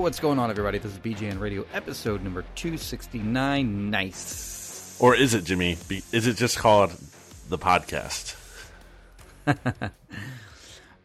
What's going on, everybody? This is BGN Radio, episode number 269. Nice. Or is it, Jimmy? Is it just called the podcast?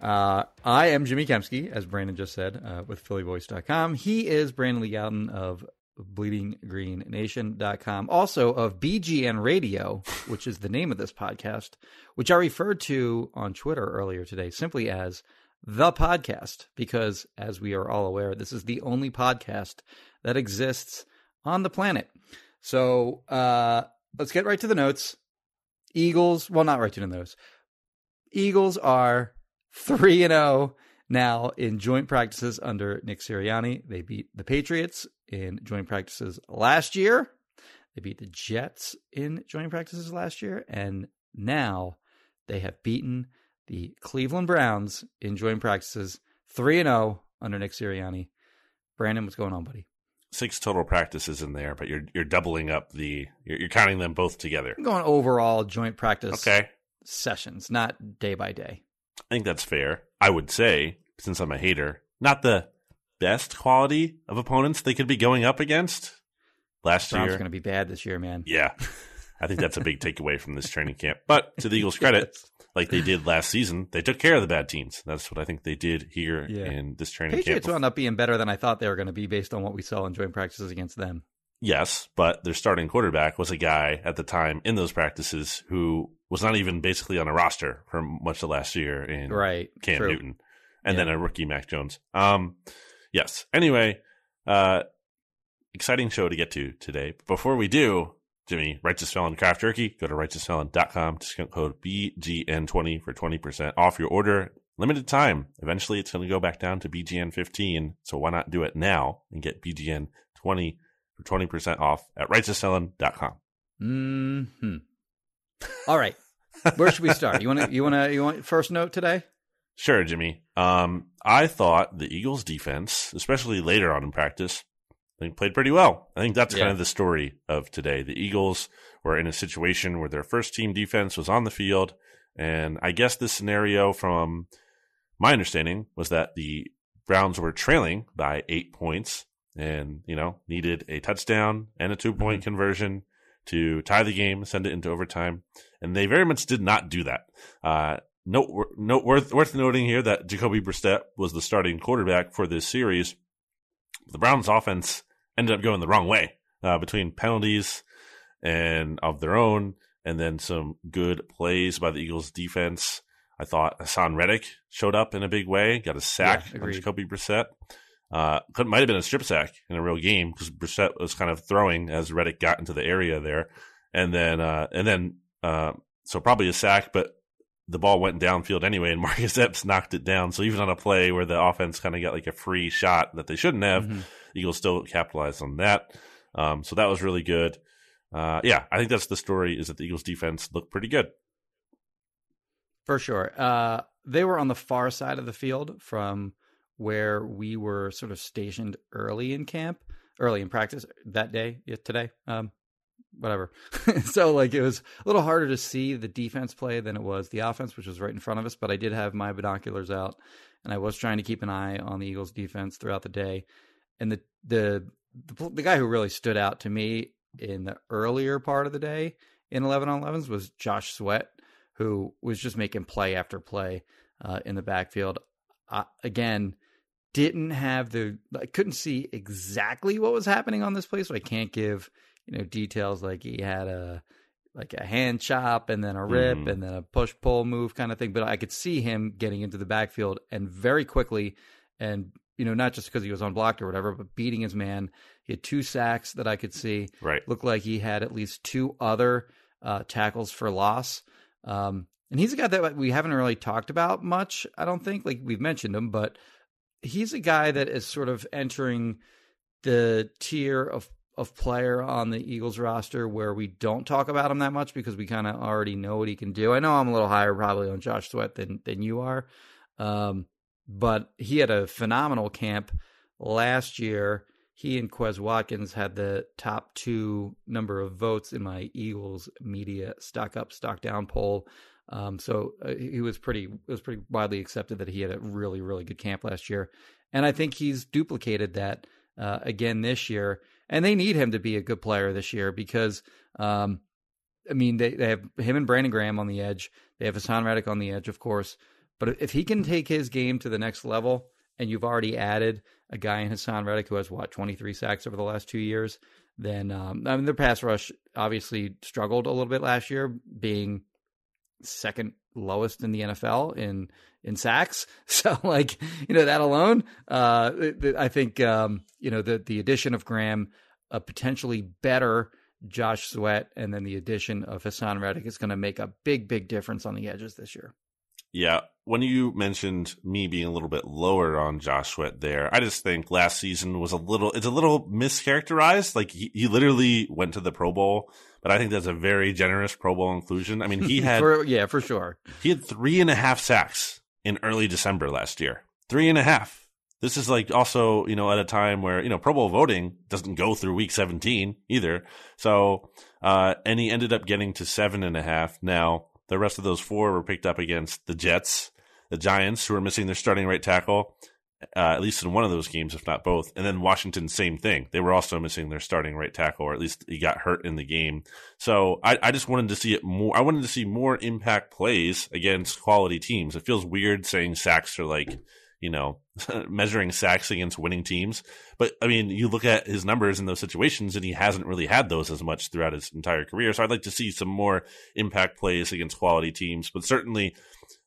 Uh, I am Jimmy Kempski, as Brandon just said, uh, with PhillyVoice.com. He is Brandon Lee Gowton of BleedingGreenNation.com, also of BGN Radio, which is the name of this podcast, which I referred to on Twitter earlier today simply as the podcast, because as we are all aware, this is the only podcast that exists on the planet. So uh, let's get right to the notes. Eagles, well, not right to the notes. Eagles are 3 and 0 now in joint practices under Nick Sirianni. They beat the Patriots in joint practices last year. They beat the Jets in joint practices last year and now they have beaten the Cleveland Browns in joint practices 3 and 0 under Nick Sirianni. Brandon, what's going on, buddy? Six total practices in there, but you're you're doubling up the you're, you're counting them both together. I'm going overall joint practice Okay, sessions, not day by day. I think that's fair. I would say, since I'm a hater, not the best quality of opponents they could be going up against. Last Browns year, going to be bad this year, man. yeah, I think that's a big takeaway from this training camp. But to the Eagles' credit, like they did last season, they took care of the bad teams. That's what I think they did here Yeah. in this training Patriots camp. Patriots wound up being better than I thought they were going to be based on what we saw in joint practices against them. Yes, but their starting quarterback was a guy at the time in those practices who was not even basically on a roster for much of last year in Right. Cam True. Newton, and Yeah. then a rookie Mac Jones. Um, yes. Anyway, uh, exciting show to get to today. Before we do, Jimmy, Righteous Felon Craft Jerky, go to righteousfelon.com, discount code BGN20 for 20% off your order. Limited time. Eventually, it's going to go back down to BGN15. So why not do it now and get BGN20 for 20% off at righteousfelon.com. Hmm. All right. Where should we start? You want to? You want to? You want first note today? Sure, Jimmy. Um, I thought the Eagles' defense, especially later on in practice, I think played pretty well. I think that's kind of the story of today. The Eagles were in a situation where their first team defense was on the field, and I guess this scenario, from my understanding, was that the Browns were trailing by eight points, and you know needed a touchdown and a two point conversion to tie the game, send it into overtime, and they very much did not do that. Uh, note, note worth worth noting here that Jacoby Brissett was the starting quarterback for this series. The Browns' offense ended up going the wrong way uh, between penalties and of their own, and then some good plays by the Eagles' defense. I thought Haason Reddick showed up in a big way, got a sack Yeah, on. Jacoby Brissett. Uh, could might have been a strip sack in a real game because Brissett was kind of throwing as Reddick got into the area there, and then uh, and then uh, so probably a sack, but the ball went downfield anyway, and Marcus Epps knocked it down. So even on a play where the offense kind of got like a free shot that they shouldn't have, Mhm. Eagles still capitalized on that. Um, so that was really good. Uh, yeah, I think that's the story is that the Eagles defense looked pretty good. For sure. Uh, they were on the far side of the field from where we were sort of stationed early in camp, early in practice that day, yeah, today. Um, whatever. so like it was a little harder to see the defense play than it was the offense, which was right in front of us. But I did have my binoculars out, and I was trying to keep an eye on the Eagles' defense throughout the day. And the the the, the guy who really stood out to me in the earlier part of the day in 11 on 11s was Josh Sweat, who was just making play after play uh, in the backfield. Uh, again, didn't have the I couldn't see exactly what was happening on this play, so I can't give you know details like he had a like a hand chop and then a rip Mhm. and then a push pull move kind of thing. But I could see him getting into the backfield and very quickly, and you know not just because he was unblocked or whatever, but beating his man. He had two sacks that I could see. Right. Looked like he had at least two other uh, tackles for loss. Um, and he's a guy that we haven't really talked about much. I don't think like we've mentioned him, but he's a guy that is sort of entering the tier of of player on the Eagles roster where we don't talk about him that much because we kind of already know what he can do. I know I'm a little higher probably on Josh Sweat than than you are, um, but he had a phenomenal camp last year. He and Quez Watkins had the top two number of votes in my Eagles media stock up, stock down poll. Um, so uh, he was pretty it was pretty widely accepted that he had a really really good camp last year, and I think he's duplicated that uh, again this year. And they need him to be a good player this year because, um, I mean, they, they have him and Brandon Graham on the edge. They have Haason Reddick on the edge, of course. But if he can take his game to the next level, and you've already added a guy in Haason Reddick who has what 23 sacks over the last two years, then um, I mean their pass rush obviously struggled a little bit last year, being second lowest in the NFL in in sacks. So like you know that alone, uh, I think um, you know the the addition of Graham, a potentially better Josh Sweat, and then the addition of Hassan Reddick is going to make a big big difference on the edges this year. Yeah. When you mentioned me being a little bit lower on Josh Sweat there, I just think last season was a little, it's a little mischaracterized. Like he, he literally went to the Pro Bowl, but I think that's a very generous Pro Bowl inclusion. I mean, he had, for, yeah, for sure. he had three and a half sacks in early December last year. Three and a half. This is like also, you know, at a time where, you know, Pro Bowl voting doesn't go through week 17 either. So, uh, and he ended up getting to seven and a half. Now, the rest of those four were picked up against the Jets, the Giants, who are missing their starting right tackle, uh, at least in one of those games, if not both. And then Washington, same thing. They were also missing their starting right tackle, or at least he got hurt in the game. So I, I just wanted to see it more. I wanted to see more impact plays against quality teams. It feels weird saying sacks are like, you know, measuring sacks against winning teams. But I mean, you look at his numbers in those situations, and he hasn't really had those as much throughout his entire career. So I'd like to see some more impact plays against quality teams. But certainly,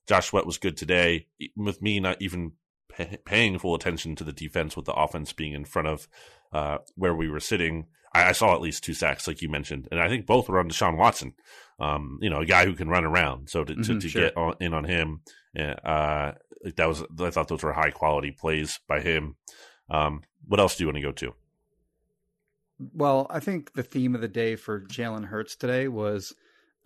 Josh Sweat was good today. With me not even pay- paying full attention to the defense, with the offense being in front of uh, where we were sitting, I, I saw at least two sacks, like you mentioned, and I think both were on Deshaun Watson. Um, you know, a guy who can run around. So to, to, Mhm, to sure. get on, in on him, uh, that was I thought those were high quality plays by him. Um, what else do you want to go to? Well, I think the theme of the day for Jalen Hurts today was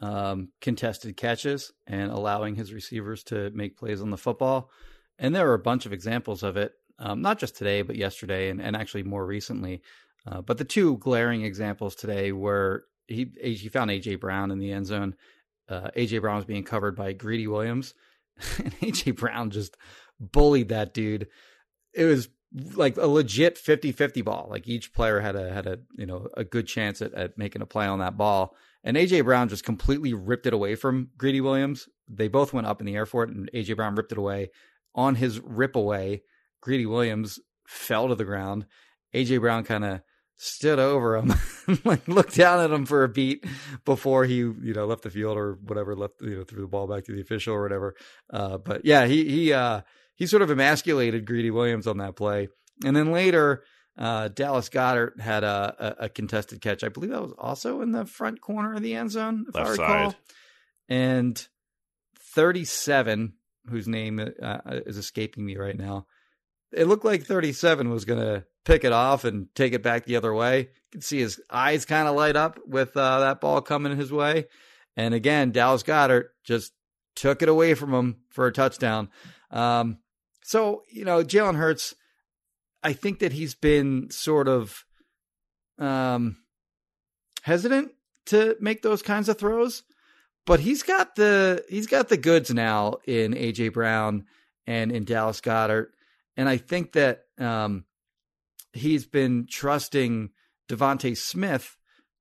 um, contested catches and allowing his receivers to make plays on the football. And there were a bunch of examples of it, um, not just today, but yesterday and, and actually more recently. Uh, but the two glaring examples today were he he found AJ Brown in the end zone. Uh, AJ Brown was being covered by Greedy Williams, and AJ Brown just bullied that dude. It was like a legit 50-50 ball. Like each player had a had a you know a good chance at, at making a play on that ball. And AJ Brown just completely ripped it away from Greedy Williams. They both went up in the air for it, and AJ Brown ripped it away. On his rip away, Greedy Williams fell to the ground. AJ Brown kind of stood over him, like looked down at him for a beat before he, you know, left the field or whatever, left, you know, threw the ball back to the official or whatever. Uh, but yeah, he, he, uh, he sort of emasculated Greedy Williams on that play. And then later, uh, Dallas Goedert had a, a, a contested catch. I believe that was also in the front corner of the end zone, if Left I recall. side. And 37, whose name uh, is escaping me right now, it looked like 37 was going to pick it off and take it back the other way. You can see his eyes kind of light up with uh, that ball coming his way. And again, Dallas Goedert just took it away from him for a touchdown. Um, so, you know, Jalen Hurts, I think that he's been sort of um, hesitant to make those kinds of throws. But he's got the he's got the goods now in AJ Brown and in Dallas Goedert. and I think that um, he's been trusting DeVonta Smith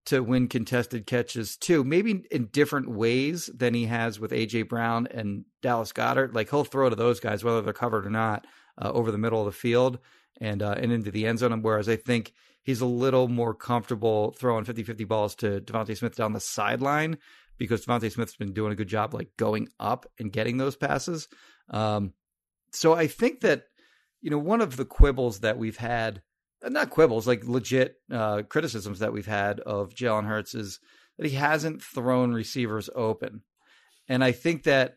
to win contested catches too, maybe in different ways than he has with AJ Brown and Dallas Goedert. Like he'll throw to those guys whether they're covered or not uh, over the middle of the field and uh, and into the end zone. Whereas I think he's a little more comfortable throwing 50-50 balls to DeVonta Smith down the sideline because DeVonta Smith's been doing a good job like going up and getting those passes. Um, so I think that you know one of the quibbles that we've had not quibbles, like legit uh, criticisms that we've had of Jalen Hurts is that he hasn't thrown receivers open. And I think that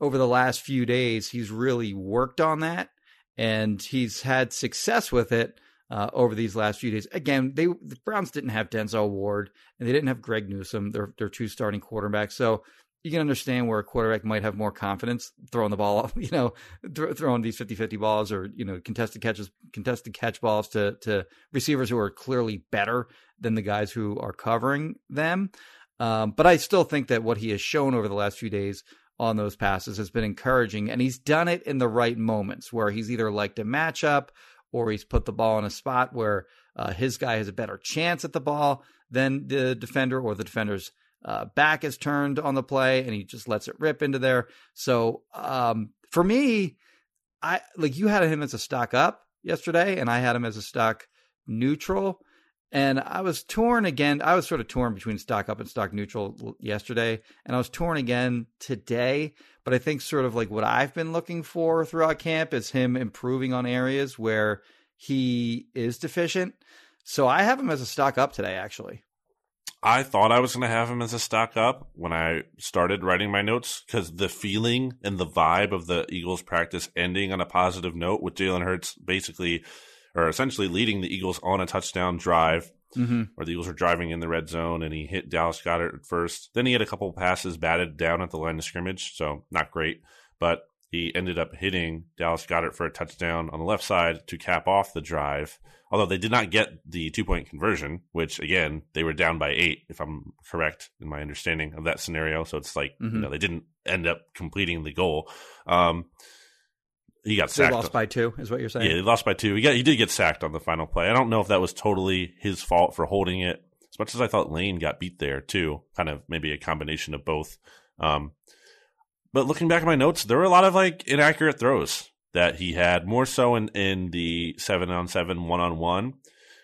over the last few days, he's really worked on that and he's had success with it uh, over these last few days. Again, they the Browns didn't have Denzel Ward and they didn't have Greg Newsome, their, their two starting quarterbacks. So you can understand where a quarterback might have more confidence throwing the ball, you know, th- throwing these 50-50 balls or, you know, contested catches, contested catch balls to, to receivers who are clearly better than the guys who are covering them. Um, but I still think that what he has shown over the last few days on those passes has been encouraging. And he's done it in the right moments where he's either liked a matchup or he's put the ball in a spot where uh, his guy has a better chance at the ball than the defender or the defender's uh, back is turned on the play and he just lets it rip into there. So um, for me, I like you had him as a stock up yesterday, and I had him as a stock neutral. And I was torn again. I was sort of torn between stock up and stock neutral yesterday, and I was torn again today. But I think sort of like what I've been looking for throughout camp is him improving on areas where he is deficient. So I have him as a stock up today, actually. I thought I was going to have him as a stock up when I started writing my notes because the feeling and the vibe of the Eagles practice ending on a positive note with Jalen Hurts basically or essentially leading the Eagles on a touchdown drive mm-hmm. where the Eagles were driving in the red zone and he hit Dallas at first. Then he had a couple passes batted down at the line of scrimmage, so not great. But he ended up hitting Dallas Goedert for a touchdown on the left side to cap off the drive. Although they did not get the two point conversion, which again they were down by eight, if I'm correct in my understanding of that scenario. So it's like mm-hmm. you know they didn't end up completing the goal. Um, he got sacked. They lost by two, is what you're saying? Yeah, he lost by two. He got he did get sacked on the final play. I don't know if that was totally his fault for holding it. As much as I thought Lane got beat there too, kind of maybe a combination of both. Um, but looking back at my notes, there were a lot of like inaccurate throws that he had, more so in, in the seven on seven, one on one,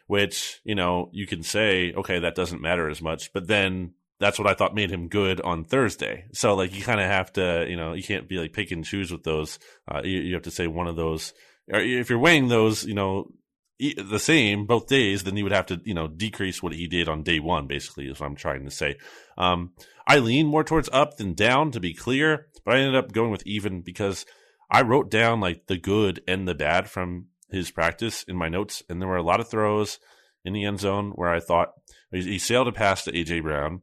which, you know, you can say, okay, that doesn't matter as much. But then that's what I thought made him good on Thursday. So like you kind of have to, you know, you can't be like pick and choose with those. Uh, you, you have to say one of those. Or if you're weighing those, you know, the same both days, then you would have to, you know, decrease what he did on day one. Basically, is what I'm trying to say. Um, I lean more towards up than down, to be clear, but I ended up going with even because I wrote down like the good and the bad from his practice in my notes, and there were a lot of throws in the end zone where I thought he sailed a pass to AJ Brown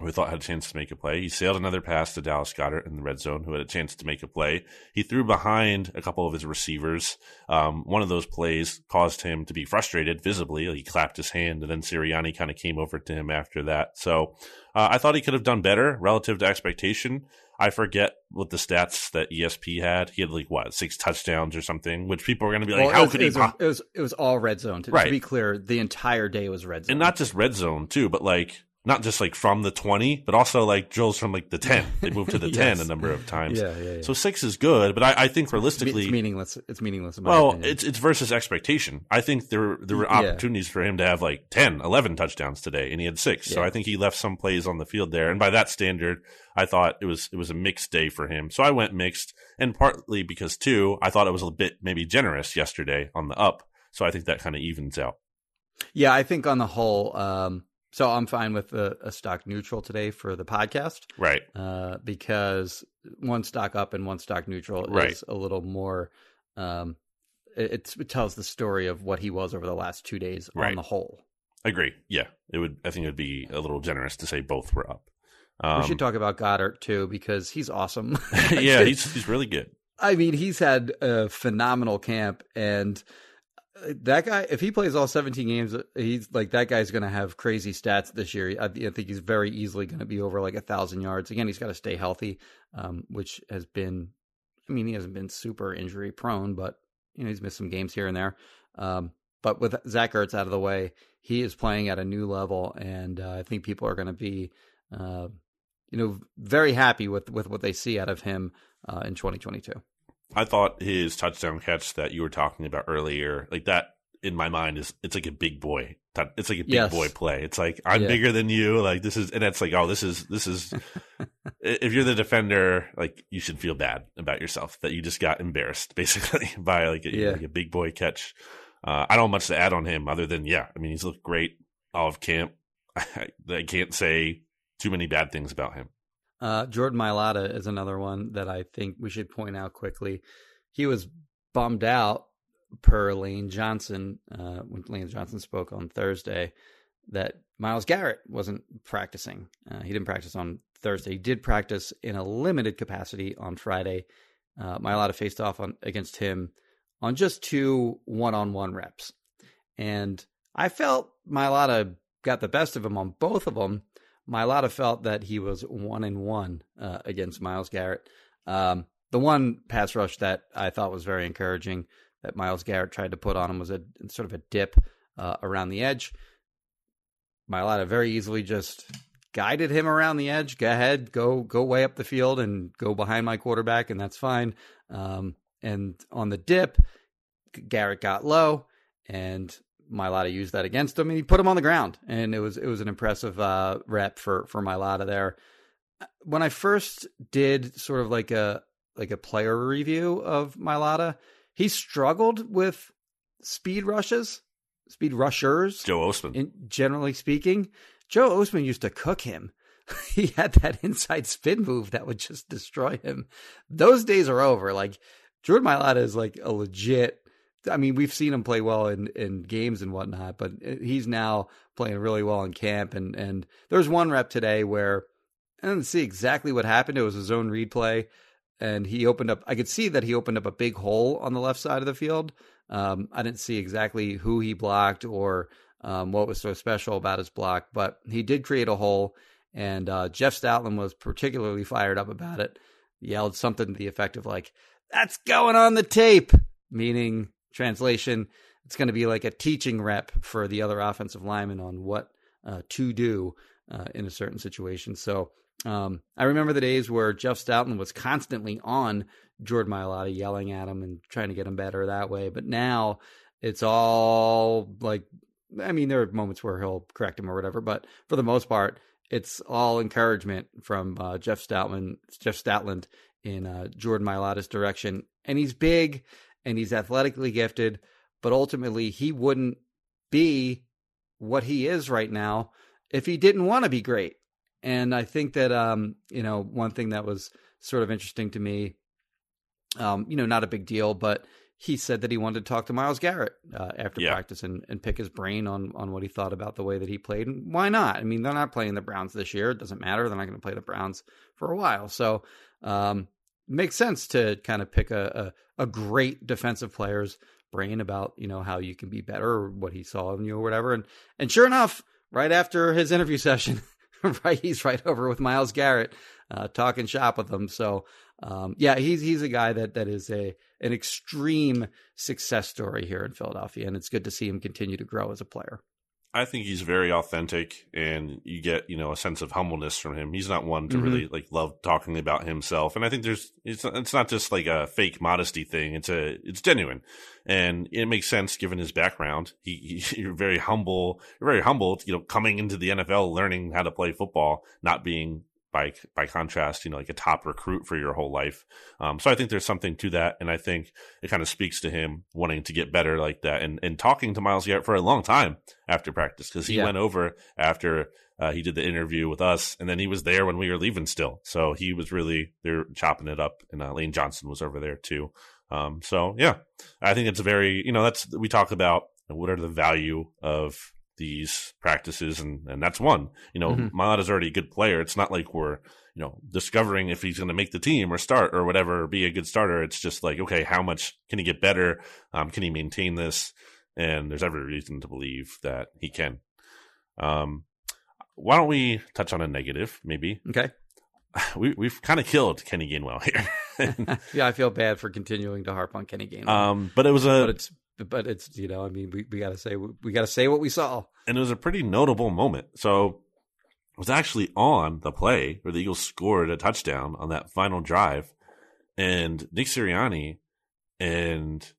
who I thought had a chance to make a play. He sailed another pass to Dallas Goedert in the red zone, who had a chance to make a play. He threw behind a couple of his receivers. Um, one of those plays caused him to be frustrated visibly. He clapped his hand, and then Sirianni kind of came over to him after that. So uh, I thought he could have done better relative to expectation. I forget what the stats that ESP had. He had like what six touchdowns or something, which people are going to be like, well, "How was, could he?" It was, it was, it was all red zone. To, right. to be clear, the entire day was red zone, and not just red zone too, but like not just like from the 20, but also like drills from like the 10. They moved to the yes. 10 a number of times. Yeah, yeah, yeah. So six is good, but I, I think realistically, it's meaningless. It's meaningless. well, opinion. it's, it's versus expectation. I think there, there were opportunities yeah. for him to have like 10, 11 touchdowns today and he had six. Yeah. So I think he left some plays on the field there. And by that standard, I thought it was, it was a mixed day for him. So I went mixed and partly because too, I thought it was a bit maybe generous yesterday on the up. So I think that kind of evens out. Yeah, I think on the whole, um, so I'm fine with a, a, stock neutral today for the podcast, right? Uh, because one stock up and one stock neutral right. is a little more. Um, it, it, tells the story of what he was over the last two days right. on the whole. I agree. Yeah, it would. I think it would be a little generous to say both were up. Um, we should talk about Goedert too because he's awesome. yeah, he's he's really good. I mean, he's had a phenomenal camp, and that guy, if he plays all 17 games, he's like that guy's going to have crazy stats this year. I, I think he's very easily going to be over like a thousand yards. Again, he's got to stay healthy, um, which has been, I mean, he hasn't been super injury prone, but you know he's missed some games here and there. Um, but with Zach Ertz out of the way, he is playing at a new level, and uh, I think people are going to be, uh, you know, very happy with with what they see out of him uh, in 2022. I thought his touchdown catch that you were talking about earlier, like that in my mind is it's like a big boy. It's like a big yes. boy play. It's like I'm yeah. bigger than you. Like this is, and it's like, oh, this is this is. if you're the defender, like you should feel bad about yourself that you just got embarrassed basically by like a, yeah. like a big boy catch. Uh, I don't have much to add on him other than yeah, I mean he's looked great all of camp. I, I can't say too many bad things about him. Uh, Jordan Mailata is another one that I think we should point out quickly. He was bummed out per Lane Johnson uh, when Lane Johnson spoke on Thursday that Myles Garrett wasn't practicing. Uh, he didn't practice on Thursday. He did practice in a limited capacity on Friday. Uh, Mailata faced off on against him on just two one-on-one reps, and I felt Mailata got the best of him on both of them. Mailata felt that he was one in one uh, against Myles Garrett. Um, the one pass rush that I thought was very encouraging that Myles Garrett tried to put on him was a sort of a dip uh, around the edge. Mailata very easily just guided him around the edge. Go ahead, go go way up the field and go behind my quarterback, and that's fine. Um, and on the dip, Garrett got low, and Mailata used that against him, and he put him on the ground, and it was it was an impressive uh, rep for for Mailata there. When I first did sort of like a like a player review of Mailata, he struggled with speed rushes, speed rushers. Joe Ostman, in, generally speaking, Joe Ostman used to cook him. he had that inside spin move that would just destroy him. Those days are over. Like Jordan Mailata is like a legit I mean, we've seen him play well in, in games and whatnot, but he's now playing really well in camp. And, and there was one rep today where I didn't see exactly what happened. It was a zone read play, and he opened up. I could see that he opened up a big hole on the left side of the field. Um, I didn't see exactly who he blocked or um, what was so special about his block, but he did create a hole. And uh, Jeff Stoutland was particularly fired up about it. Yelled something to the effect of like, "That's going on the tape," meaning translation, it's going to be like a teaching rep for the other offensive lineman on what uh, to do uh, in a certain situation. So um, I remember the days where Jeff Stoutland was constantly on Jordan Mailata, yelling at him and trying to get him better that way. But now it's all like, I mean, there are moments where he'll correct him or whatever, but for the most part, it's all encouragement from uh, Jeff Stoutland, Jeff Stoutland in uh, Jordan Mailata's direction. And he's big and he's athletically gifted, but ultimately he wouldn't be what he is right now if he didn't want to be great. And I think that um, you know, one thing that was sort of interesting to me, um, you know, not a big deal, but he said that he wanted to talk to Myles Garrett uh, after yeah. practice and, and pick his brain on on what he thought about the way that he played. And why not? I mean, they're not playing the Browns this year. It doesn't matter. They're not going to play the Browns for a while. So um, makes sense to kind of pick a, a, a great defensive player's brain about you know how you can be better or what he saw in you or whatever. And and sure enough, right after his interview session, right, he's right over with Myles Garrett, uh, talking shop with him. So um, yeah, he's he's a guy that that is a an extreme success story here in Philadelphia, and it's good to see him continue to grow as a player. I think he's very authentic, and you get you know a sense of humbleness from him. He's not one to mm-hmm. really like love talking about himself, and I think there's it's it's not just like a fake modesty thing. It's a it's genuine, and it makes sense given his background. He, he you're very humble, you're very humble. You know, coming into the NFL, learning how to play football, not being by by contrast, you know, like a top recruit for your whole life. Um, so I think there's something to that, and I think it kind of speaks to him wanting to get better like that, and and talking to Myles Garrett for a long time after practice because he yeah. went over after uh, he did the interview with us, and then he was there when we were leaving still. So he was really they're chopping it up, and uh, Lane Johnson was over there too. Um, so yeah, I think it's a very you know that's we talk about what are the value of these practices, and and that's one. You know, mm-hmm. is already a good player. It's not like we're you know discovering if he's going to make the team or start or whatever, be a good starter. It's just like okay, how much can he get better? Um, can he maintain this? and there's every reason to believe that he can. Um, why don't we touch on a negative, maybe? Okay. We, we've kind of killed Kenny Gainwell here. yeah, I feel bad for continuing to harp on Kenny Gainwell. um, but it was a but it's but it's you know I mean we, we got to say we got to say what we saw. and it was a pretty notable moment. So it was actually on the play where the Eagles scored a touchdown on that final drive, and Nick Sirianni and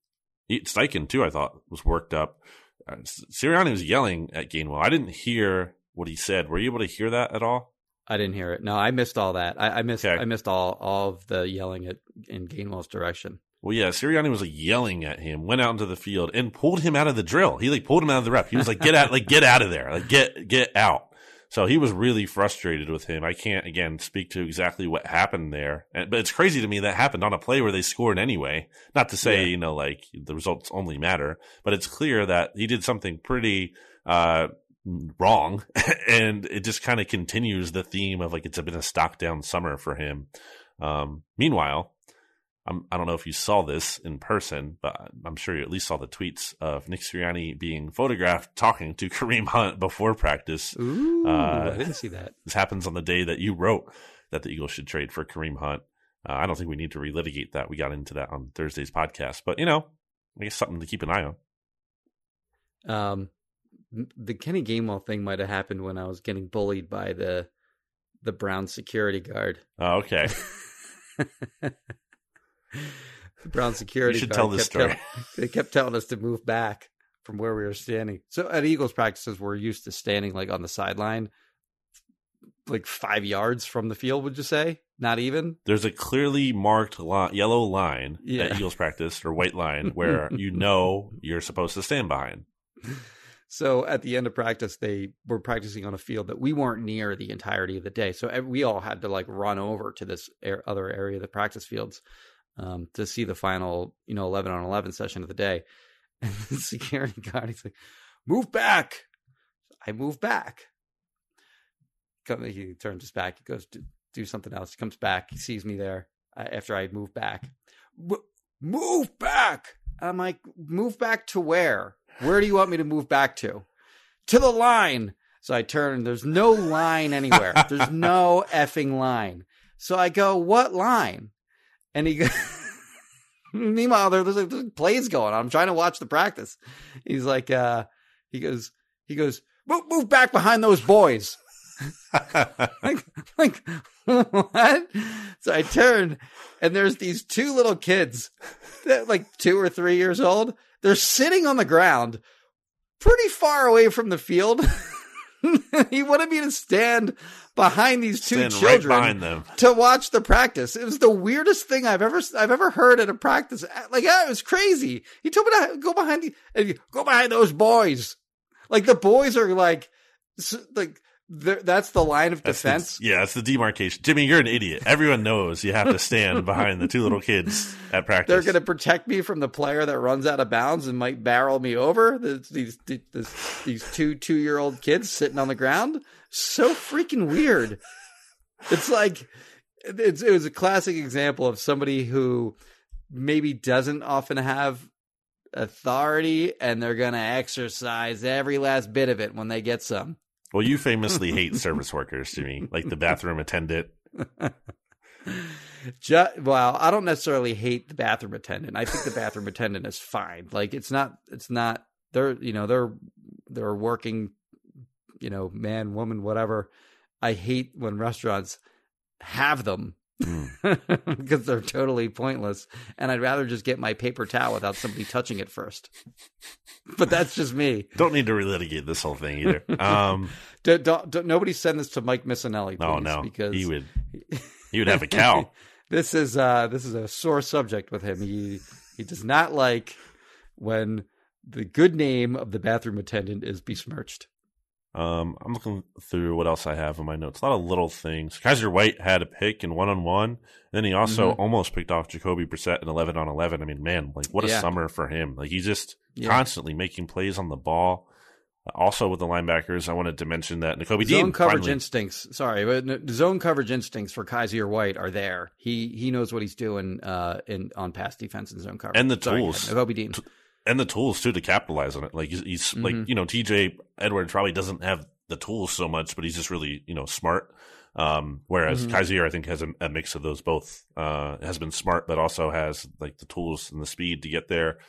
Steichen too. I thought was worked up. Uh, Sirianni was yelling at Gainwell. I didn't hear what he said. Were you able to hear that at all? I didn't hear it. No, I missed all that. I, I missed Okay. I missed all all of the yelling at in Gainwell's direction. Well, yeah, Sirianni was like yelling at him, went out into the field and pulled him out of the drill. He like pulled him out of the rep. He was like, "Get out! Like get out of there! Like get get out!" So he was really frustrated with him. I can't again speak to exactly what happened there, and, but it's crazy to me that happened on a play where they scored anyway. Not to say Yeah. you know like the results only matter, but it's clear that he did something pretty uh wrong, and it just kind of continues the theme of like it's been a stock down summer for him. Um, meanwhile, I'm, I don't know if you saw this in person, but I'm sure you at least saw the tweets of Nick Sirianni being photographed talking to Kareem Hunt before practice. Ooh, Uh, I didn't see that. This happens on the day that you wrote that the Eagles should trade for Kareem Hunt. Uh, I don't think we need to relitigate that. We got into that on Thursday's podcast, but you know, I guess something to keep an eye on. Um, the Kenny Gainwell thing might have happened when I was getting bullied by the the Brown security guard. Oh, okay. the Brown security You should tell this kept tell- story. they kept telling us to move back from where we were standing. So at Eagles practices, we're used to standing like on the sideline, like five yards from the field. Would you say? Not even. There's a clearly marked li- yellow line Yeah. at Eagles practice or white line where you know you're supposed to stand behind. So at the end of practice, they were practicing on a field that we weren't near the entirety of the day. So we all had to like run over to this air, other area of the practice fields um, to see the final, you know, 11 on 11 session of the day. And the security guard, he's like, move back. I move back. Come, he turns his back. He goes to do something else. He comes back. He sees me there uh, after I move back. "W- Move back. I'm like, move back to where? Where do you want me to move back to? To the line. So I turn. There's no line anywhere. There's no effing line. So I go, what line? And he goes, meanwhile, there- there's, there's plays going on. I'm trying to watch the practice. He's like, uh, he goes, he goes, move, move back behind those boys. like, like what? So I turn, and there's these two little kids, that like two or three years old. They're sitting on the ground, pretty far away from the field. he wanted me to stand behind these two Stand right children behind them. to watch the practice. It was the weirdest thing I've ever I've ever heard at a practice. Like, yeah, it was crazy. He told me to go behind the go behind those boys. Like the boys are like, like that's the line of That's defense. The, yeah, that's the demarcation. Jimmy, you're an idiot. Everyone knows you have to stand behind the two little kids at practice. They're going to protect me from the player that runs out of bounds and might barrel me over. These these these two two year old kids sitting on the ground. So freaking weird. It's like it's, it was a classic example of somebody who maybe doesn't often have authority, and they're going to exercise every last bit of it when they get some. Well, you famously hate service workers, Jimmy, like the bathroom attendant. Ju- well, I don't necessarily hate the bathroom attendant. I think the bathroom attendant is fine. Like it's not it's not they're you know they're they're working you know man woman whatever. I hate when restaurants have them Mm. because they're totally pointless and I'd rather just get my paper towel without somebody touching it first. But that's just me. Don't need to relitigate this whole thing either. Um, Don't, don't, don't- nobody send this to Mike Missanelli, please, oh no, because he would he would have a cow. this is uh this is a sore subject with him. He he does not like when the good name of the bathroom attendant is besmirched. Um, I'm looking through what else I have in my notes. A lot of little things. Kyzir White had a pick in one on one. Then he also Mhm. almost picked off Jacoby Brissett in 11 on 11. I mean, man, like what a Yeah. summer for him. Like he's just Yeah. constantly making plays on the ball. Also with the linebackers, I wanted to mention that N'Kobe Zone Dean coverage finally, instincts. Sorry, but zone coverage instincts for Kyzir White are there. He he knows what he's doing uh in on pass defense and zone coverage. And the Sorry, tools. Kobe Dean. And the tools too to capitalize on it. Like he's, he's mm-hmm. like you know TJ Edwards probably doesn't have the tools so much, but he's just really you know smart. Um, whereas mm-hmm. Kyzir, I think, has a, a, mix of those both. Uh, has been smart, but also has like the tools and the speed to get there.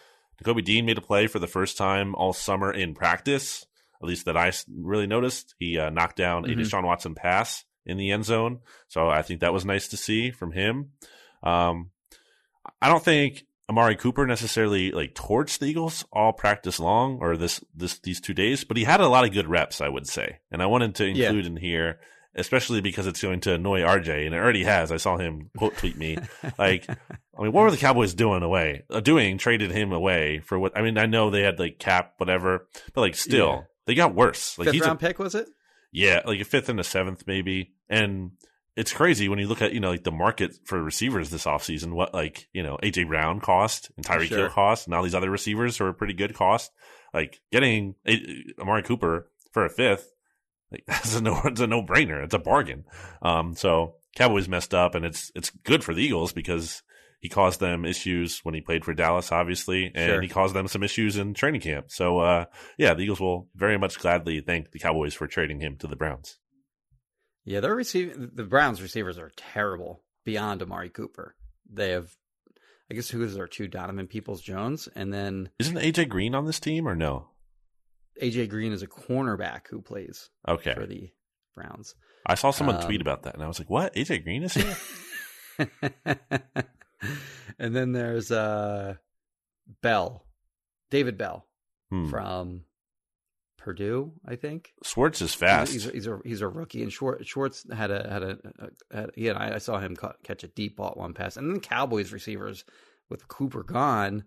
Nakobe Dean made a play for the first time all summer in practice, at least that I really noticed. He uh, knocked down mm-hmm. a Deshaun Watson pass in the end zone, so I think that was nice to see from him. Um, I don't think Amari Cooper necessarily like torched the Eagles all practice long or this this these two days, but he had a lot of good reps, I would say, and I wanted to include yeah. in here, especially because it's going to annoy RJ, and it already has. I saw him quote tweet me like, I mean, what were the Cowboys doing away? Uh, doing traded him away for what? I mean, I know they had like cap whatever, but like still yeah. they got worse. Like fifth round a, pick was it? Yeah, like a fifth and a seventh maybe, and it's crazy when you look at you know like the market for receivers this offseason what like you know aj brown cost and Tyreek sure. Hill cost and all these other receivers are pretty good cost like getting amari cooper for a fifth like that's a no it's a no brainer it's a bargain um so cowboys messed up and it's it's good for the eagles because he caused them issues when he played for Dallas, obviously, and sure. he caused them some issues in training camp. So, uh, yeah, the Eagles will very much gladly thank the Cowboys for trading him to the Browns. Yeah, they're receiving the Browns receivers are terrible beyond Amari Cooper. They have, I guess, who is their two Donovan Peoples Jones, and then isn't AJ Green on this team or no? AJ Green is a cornerback who plays okay for the Browns. I saw someone um, tweet about that, and I was like, "What? AJ Green is here?" and then there's uh Bell, David Bell hmm. from Purdue, I think. Schwartz is fast. He's, he's, he's a he's a rookie, and Schwartz, Schwartz had a had a, a had, yeah. I, I saw him catch a deep ball at one pass, and then Cowboys receivers with Cooper gone.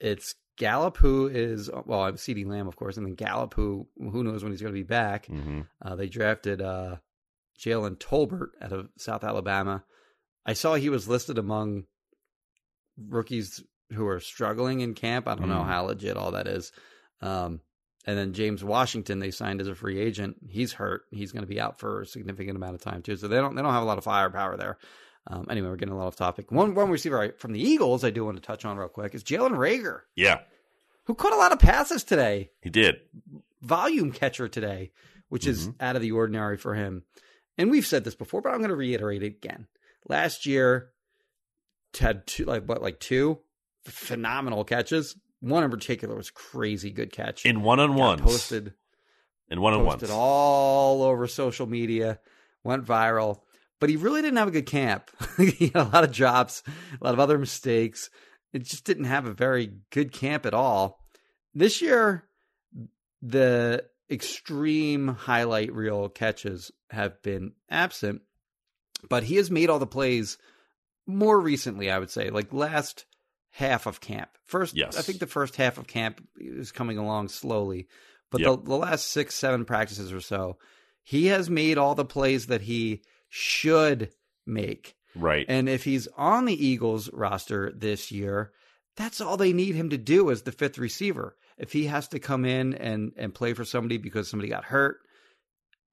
It's Gallup who is well, I'm CeeDee Lamb, of course, and then Gallup who who knows when he's going to be back. Mm-hmm. Uh, they drafted uh, Jalen Tolbert out of South Alabama. I saw he was listed among rookies who are struggling in camp. I don't mm. know how legit all that is. Um, and then James Washington, they signed as a free agent. He's hurt. He's going to be out for a significant amount of time too. So they don't they don't have a lot of firepower there. Um, anyway, we're getting a lot of topic. One one receiver from the Eagles I do want to touch on real quick is Jalen Reagor. Yeah, who caught a lot of passes today. He did volume catcher today, which mm-hmm. is out of the ordinary for him. And we've said this before, but I'm going to reiterate it again. Last year, had two like what like two phenomenal catches one in particular was crazy good catch in one on one posted in one on posted all over social media, went viral. But he really didn't have a good camp. he had a lot of drops, a lot of other mistakes. It just didn't have a very good camp at all. This year, the extreme highlight reel catches have been absent, but he has made all the plays more recently, I would say, like last half of camp. First, yes. I think the first half of camp is coming along slowly, but yep. the, the last six, seven practices or so, he has made all the plays that he should make. Right. And if he's on the Eagles roster this year, that's all they need him to do as the fifth receiver. If he has to come in and, and play for somebody because somebody got hurt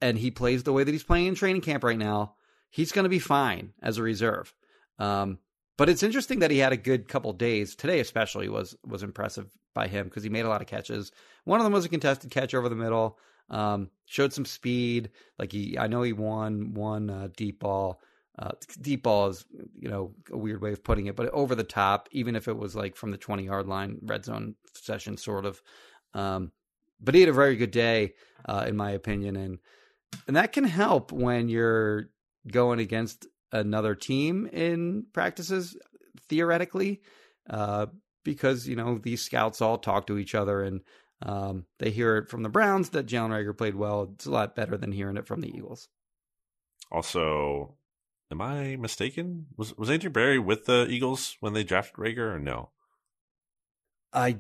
and he plays the way that he's playing in training camp right now, he's going to be fine as a reserve. Um, but it's interesting that he had a good couple days. Today, especially, was was impressive by him because he made a lot of catches. One of them was a contested catch over the middle. Um, showed some speed. Like he, I know he won one uh, deep ball. Uh, deep ball is, you know, a weird way of putting it, but over the top, even if it was like from the 20 yard line, red zone session, sort of. Um, but he had a very good day, uh, in my opinion. And, and that can help when you're going against another team in practices theoretically, uh, because you know these scouts all talk to each other and um, they hear it from the Browns that Jalen Reagor played well. It's a lot better than hearing it from the Eagles. Also, am I mistaken? Was was Andrew Berry with the Eagles when they drafted Reagor or no? I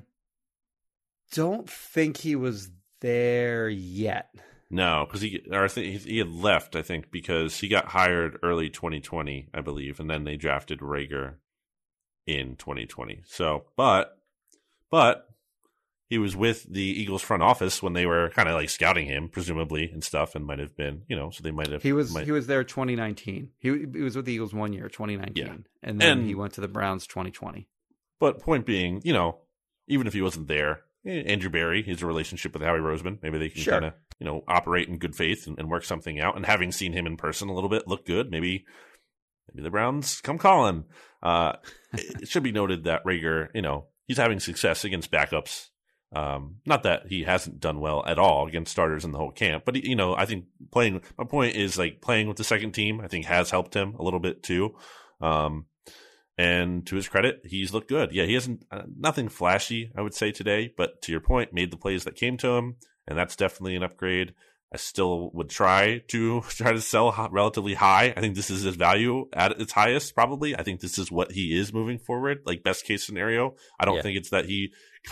don't think he was there yet. No, because he or I think he had left. I think because he got hired early 2020, I believe, and then they drafted Reagor in 2020. So, but but he was with the Eagles front office when they were kind of like scouting him, presumably and stuff, and might have been, you know, so they might have. He was might, he was there 2019. He he was with the Eagles one year, 2019, yeah. and then and, he went to the Browns 2020. But point being, you know, even if he wasn't there, Andrew Berry, he's a relationship with Howie Roseman. Maybe they can Sure. kind of, you know, operate in good faith and, and work something out. And having seen him in person a little bit, look good. Maybe, maybe the Browns come calling. Uh, it it should be noted that Reagor, you know, he's having success against backups. Um, not that he hasn't done well at all against starters in the whole camp, but he, you know, I think playing. My point is like playing with the second team. I think has helped him a little bit too. Um, and to his credit, he's looked good. Yeah, he hasn't uh, nothing flashy, I would say today, but to your point, made the plays that came to him, and that's definitely an upgrade. I still would try to try to sell relatively high. I think this is his value at its highest, probably. I think this is what he is moving forward, like best case scenario. I don't Yeah. think it's that he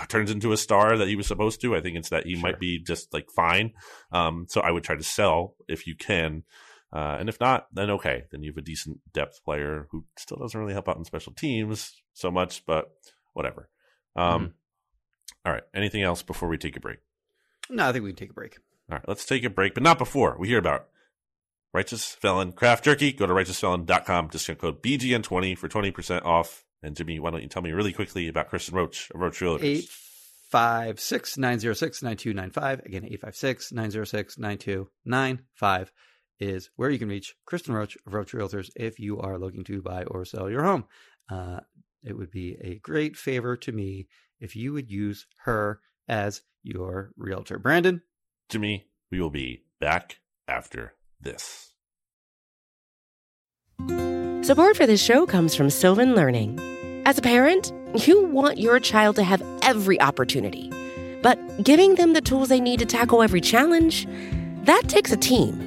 turns into a star that he was supposed to. I think it's that he Sure. might be just like fine. Um, so I would try to sell if you can. Uh, and if not, then okay, then you have a decent depth player who still doesn't really help out in special teams so much, but whatever. Um, all right. Anything else before we take a break? No, I think we can take a break. All right, let's take a break, but not before we hear about Righteous Felon Craft Jerky. Go to righteousfelon.com, discount code BGN20 for 20% off. And Jimmy, why don't you tell me really quickly about Kristen Roach of Roach Realtors? Eight five six nine zero six nine two nine five. Again, eight five six nine zero six nine two nine five is where you can reach Kristen Roach of Roach Realtors if you are looking to buy or sell your home. Uh, it would be a great favor to me if you would use her as your realtor. Brandon, Jimmy, we will be back after this. Support for this show comes from Sylvan Learning. As a parent, you want your child to have every opportunity, but giving them the tools they need to tackle every challenge, that takes a team.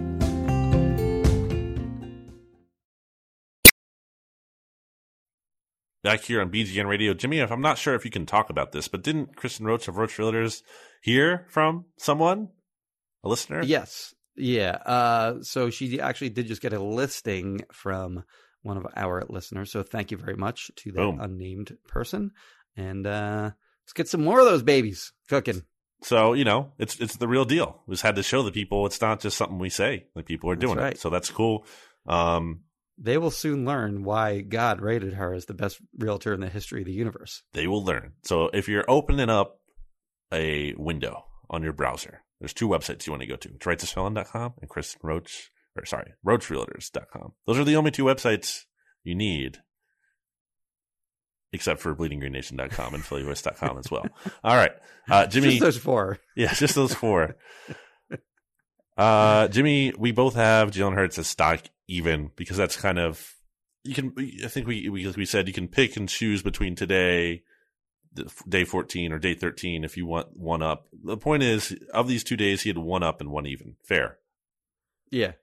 Back here on BGN Radio. Jimmy, if I'm not sure if you can talk about this, but didn't Kristen Roach of Roach Realtors hear from someone? A listener? Yes. Yeah. Uh, so she actually did just get a listing from one of our listeners. So thank you very much to that Boom. unnamed person. And uh, let's get some more of those babies cooking. So, you know, it's it's the real deal. We just had to show the people it's not just something we say. Like people are That's doing right. it. So that's cool. Um, They will soon learn why God rated her as the best realtor in the history of the universe. they will learn. So if you're opening up a window on your browser, there's two websites you want to go to. It's righteousfelon.com and Kristen Roach, or sorry, roachrealtors.com. Those are the only two websites you need, except for bleedinggreennation.com and phillyvoice.com as well. All right. Uh, Jimmy. Just those four. Yeah, just those four. uh, Jimmy, we both have Jalen Hurts as stock even because that's kind of you can. I think we we we said you can pick and choose between today, day fourteen or day thirteen if you want one up. The point is, of these two days, he had one up and one even. Fair. Yeah.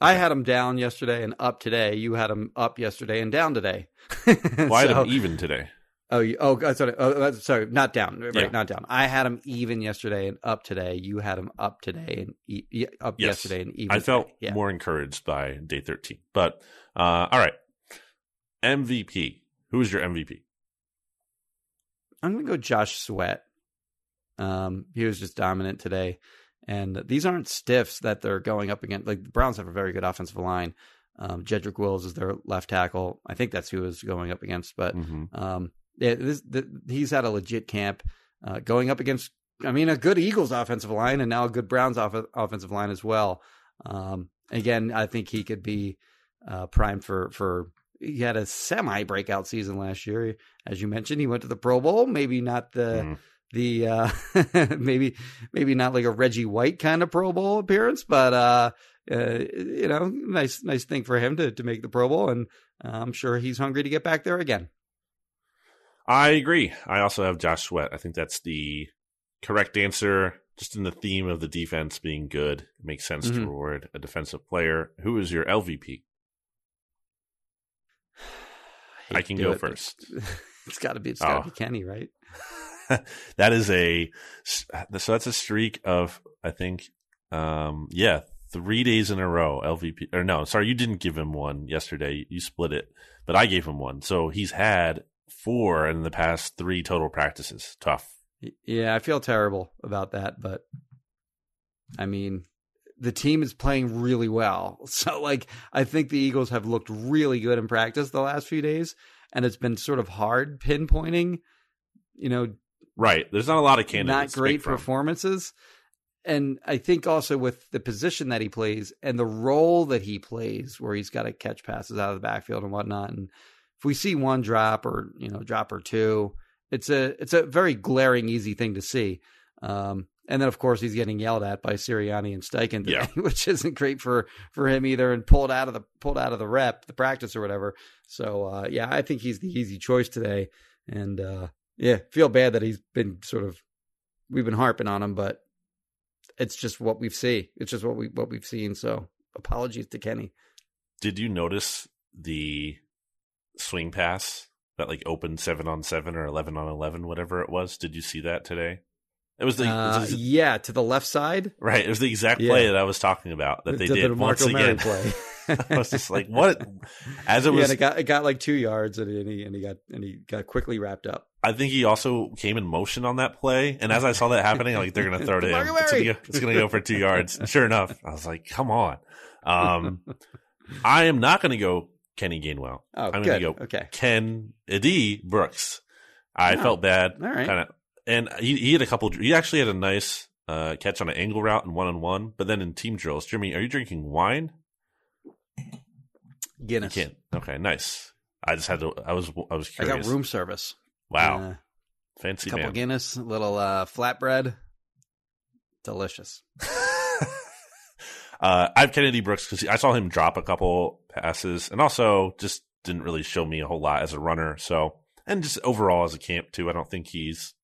I had them down yesterday and up today. You had them up yesterday and down today. Well, So- him even today. Oh, you, oh, sorry, oh, sorry, not down, right? Yeah. Not down. I had them even yesterday and up today. You had them up today and e- up Yes. yesterday and even. I felt yeah. more encouraged by day thirteen. But uh, all right, MVP. Who is your MVP? I'm gonna go Josh Sweat. Um, he was just dominant today, and these aren't stiffs that they're going up against. Like the Browns have a very good offensive line. Um, Jedrick Wills is their left tackle. I think that's who is going up against, but hmm Um, yeah, this, th he's had a legit camp uh, going up against, I mean, a good Eagles offensive line and now a good Browns off- offensive line as well. Um, again, I think he could be uh, primed for for. He had a semi breakout season last year, as you mentioned. He went to the Pro Bowl, maybe not the Mhm. the uh, maybe maybe not like a Reggie White kind of Pro Bowl appearance, but uh, uh, you know, nice nice thing for him to to make the Pro Bowl, and I'm sure he's hungry to get back there again. I agree. I also have Josh Sweat. I think that's the correct answer. Just in the theme of the defense being good, it makes sense mm-hmm. to reward a defensive player. Who is your LVP? I, I can go it. first. it's got to be. It's got to oh. be Kenny, right? that is a so that's a streak of I think um yeah three days in a row LVP or no sorry you didn't give him one yesterday you split it but I gave him one so he's had four in the past three total practices tough yeah I feel terrible about that but I mean the team is playing really well so like I think the Eagles have looked really good in practice the last few days and it's been sort of hard pinpointing you know Right. There's not a lot of candidates. Not great performances. And I think also with the position that he plays and the role that he plays, where he's got to catch passes out of the backfield and whatnot. And if we see one drop or you know drop or two, it's a it's a very glaring easy thing to see. Um, and then of course he's getting yelled at by Sirianni and Steichen today, yeah. which isn't great for for him either, and pulled out of the pulled out of the rep, the practice or whatever. So uh, yeah, I think he's the easy choice today. And uh, yeah, feel bad that he's been sort of we've been harping on him, but it's just what we've seen. It's just what we what we've seen. So apologies to Kenny. Did you notice the swing pass that like opened seven on seven or eleven on eleven, whatever it was? Did you see that today? It was the uh, it was, yeah to the left side. Right, it was the exact play that I was talking about that they the, did the once again. play. I was just like, what? As it was, yeah, it got it got like two yards, and he and he got and he got quickly wrapped up. I think he also came in motion on that play, and as I saw that happening, like they're gonna throw to him. It's gonna, go, it's gonna, go, for two yards. And sure enough, I was like, come on. Um, I am not gonna go Kenny Gainwell. Oh, I'm gonna go okay. Ken Eddie Brooks. I oh, felt bad, right. kind of, and he he had a couple. He actually had a nice uh, catch on an angle route and one on one, but then in team drills, Jimmy, are you drinking wine? Guinness. You can't. Okay, nice. I just had to. I was. I was curious. I got room service. Wow. Uh, Fancy couple man. Guinness, little uh, flatbread. Delicious. uh, I have Kennedy Brooks because I saw him drop a couple passes, and also just didn't really show me a whole lot as a runner. So, and just overall as a camp too, I don't think he's.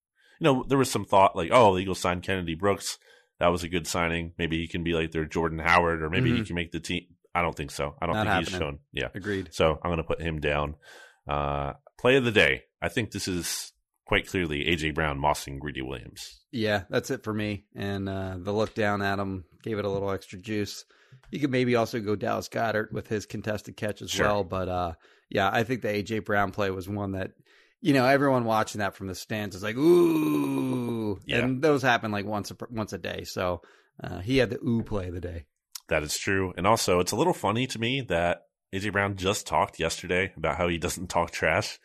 You know, there was some thought like, oh, the Eagles signed Kennedy Brooks. That was a good signing. Maybe he can be like their Jordan Howard, or maybe mm-hmm. he can make the team. I don't think so. I don't Not think happening. he's shown. Yeah, agreed. So I'm going to put him down. Uh, play of the day. I think this is quite clearly AJ Brown mossing Greedy Williams. Yeah, that's it for me. And uh, the look down at him gave it a little extra juice. You could maybe also go Dallas Goedert with his contested catch as sure. well. But uh, yeah, I think the AJ Brown play was one that you know everyone watching that from the stands is like ooh, yeah. and those happen like once a, once a day. So uh, he had the ooh play of the day. That is true, and also it's a little funny to me that AJ Brown just talked yesterday about how he doesn't talk trash.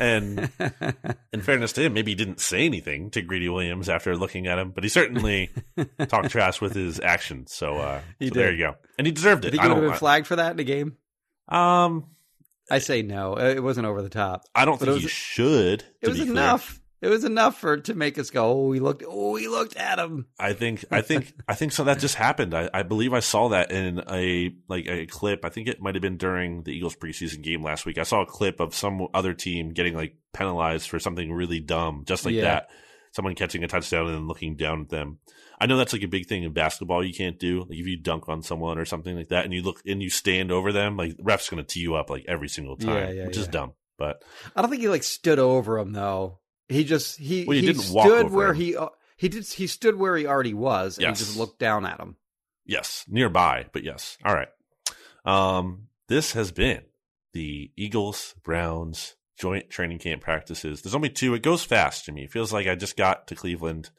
And in fairness to him, maybe he didn't say anything to Greedy Williams after looking at him, but he certainly talked trash with his actions. So, uh, so there you go, and he deserved it. Did he would have been flagged for that in a game? Um, I say no. It wasn't over the top. I don't think was, he should. It was enough. It was enough for to make us go. Oh, we looked. Oh, we looked at him. I think. I think. I think so. That just happened. I, I believe I saw that in a like a clip. I think it might have been during the Eagles preseason game last week. I saw a clip of some other team getting like penalized for something really dumb, just like yeah. that. Someone catching a touchdown and then looking down at them. I know that's like a big thing in basketball. You can't do like if you dunk on someone or something like that, and you look and you stand over them, like the ref's going to tee you up like every single time, yeah, yeah, which is dumb. But I don't think he like stood over him though. He just he well, he, he stood where him. he uh, he did he stood where he already was and yes. he just looked down at him. Yes, nearby, but yes. All right. Um, this has been the Eagles Browns joint training camp practices. There's only two. It goes fast to me. It feels like I just got to Cleveland.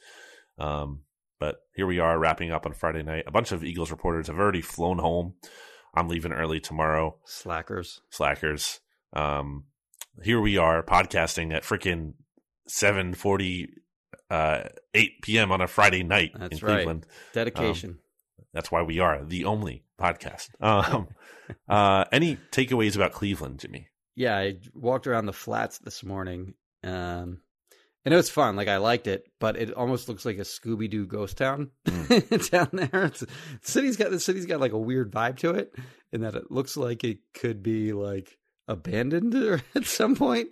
Um, but here we are wrapping up on Friday night. A bunch of Eagles reporters have already flown home. I'm leaving early tomorrow. Slackers. Slackers. Um, here we are podcasting at freaking seven forty uh, eight p.m. on a Friday night that's in right. Cleveland. Dedication. Um, that's why we are the only podcast. Um, uh, any takeaways about Cleveland, Jimmy? Yeah, I walked around the flats this morning, um, And it was fun. Like I liked it, but it almost looks like a Scooby Doo ghost town Mm. down there. It's, the city's got the city's got like a weird vibe to it, in that it looks like it could be like abandoned at some point.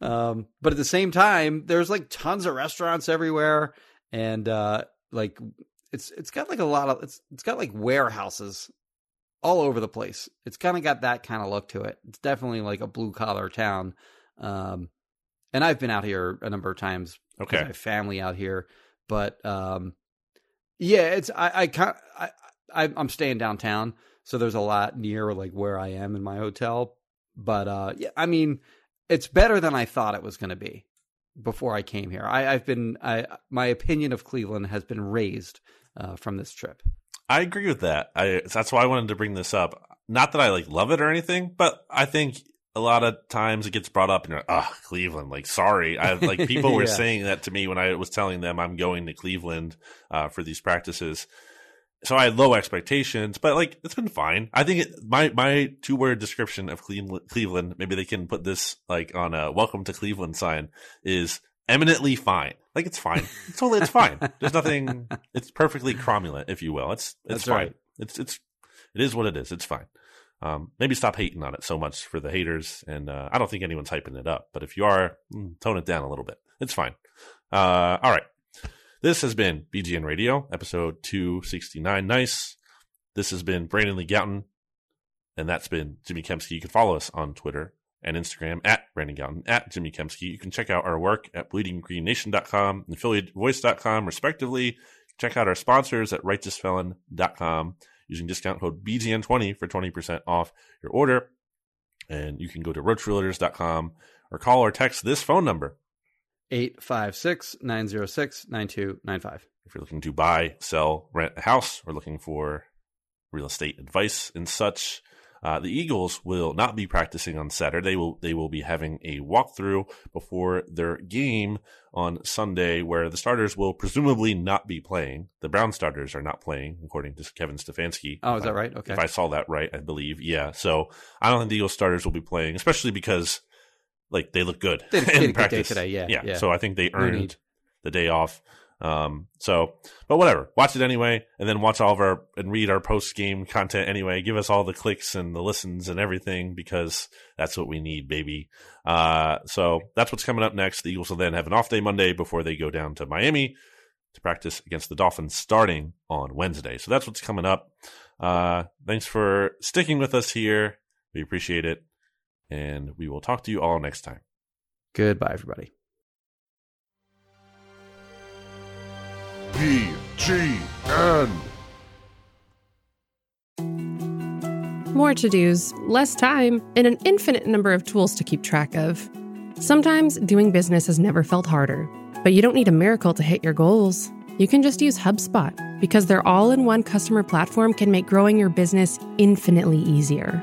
Um, but at the same time, there's like tons of restaurants everywhere, and uh, like it's it's got like a lot of it's it's got like warehouses all over the place. It's kind of got that kind of look to it. It's definitely like a blue collar town. Um, and I've been out here a number of times because I Okay. have family out here. But um, yeah, it's I I kind I, I I'm staying downtown, so there's a lot near like where I am in my hotel. But uh, yeah, I mean, it's better than I thought it was going to be before I came here. I, I've been I my opinion of Cleveland has been raised uh, from this trip. I agree with that. I that's why I wanted to bring this up. Not that I like love it or anything, but I think a lot of times it gets brought up and you're like, oh, Cleveland, like sorry. I like people were saying that to me when I was telling them I'm going to Cleveland uh, for these practices. So I had low expectations, but like it's been fine. I think it, my my two word description of Cleveland, Cleveland, maybe they can put this like on a "Welcome to Cleveland" sign is eminently fine. Like it's fine. It's totally it's fine. There's nothing. It's perfectly cromulent, if you will. It's it's That's fine. right. It's it's it is what it is. It's fine. Um, maybe stop hating on it so much for the haters, and uh, I don't think anyone's hyping it up. But if you are, mm, tone it down a little bit. It's fine. Uh, all right. This has been BGN Radio, episode 269. Nice. This has been Brandon Lee Gowton, and that's been Jimmy Kempski. You can follow us on Twitter and Instagram at Brandon Gowton, at Jimmy Kempski. You can check out our work at bleedinggreennation.com and phillyvoice.com, respectively. Check out our sponsors at righteousfelon.com using discount code BGN20 for 20% off your order. And you can go to roachrealtors.com or call or text this phone number 856 906 9295. if you're looking to buy, sell, rent a house, or looking for real estate advice and such. Uh, the Eagles will not be practicing on Saturday. They will they will be having a walkthrough before their game on Sunday, where the starters will presumably not be playing. The Brown starters are not playing, according to Kevin Stefanski. Oh, is that I- right? Okay. If I saw that right, I believe. Yeah. So I don't think the Eagles starters will be playing, especially because like they look good They in practice today, yeah, yeah. yeah. So I think they earned the day off. Um, so, but whatever, watch it anyway, and then watch all of our and read our post game content anyway. Give us all the clicks and the listens and everything because that's what we need, baby. Uh, so that's what's coming up next. The Eagles will then have an off day Monday before they go down to Miami to practice against the Dolphins starting on Wednesday. So that's what's coming up. Uh, thanks for sticking with us here. We appreciate it, and we will talk to you all next time. Goodbye, everybody. BGN. More to dos, less time, and an infinite number of tools to keep track of. Sometimes doing business has never felt harder, but you don't need a miracle to hit your goals. You can just use HubSpot because their all in one customer platform can make growing your business infinitely easier.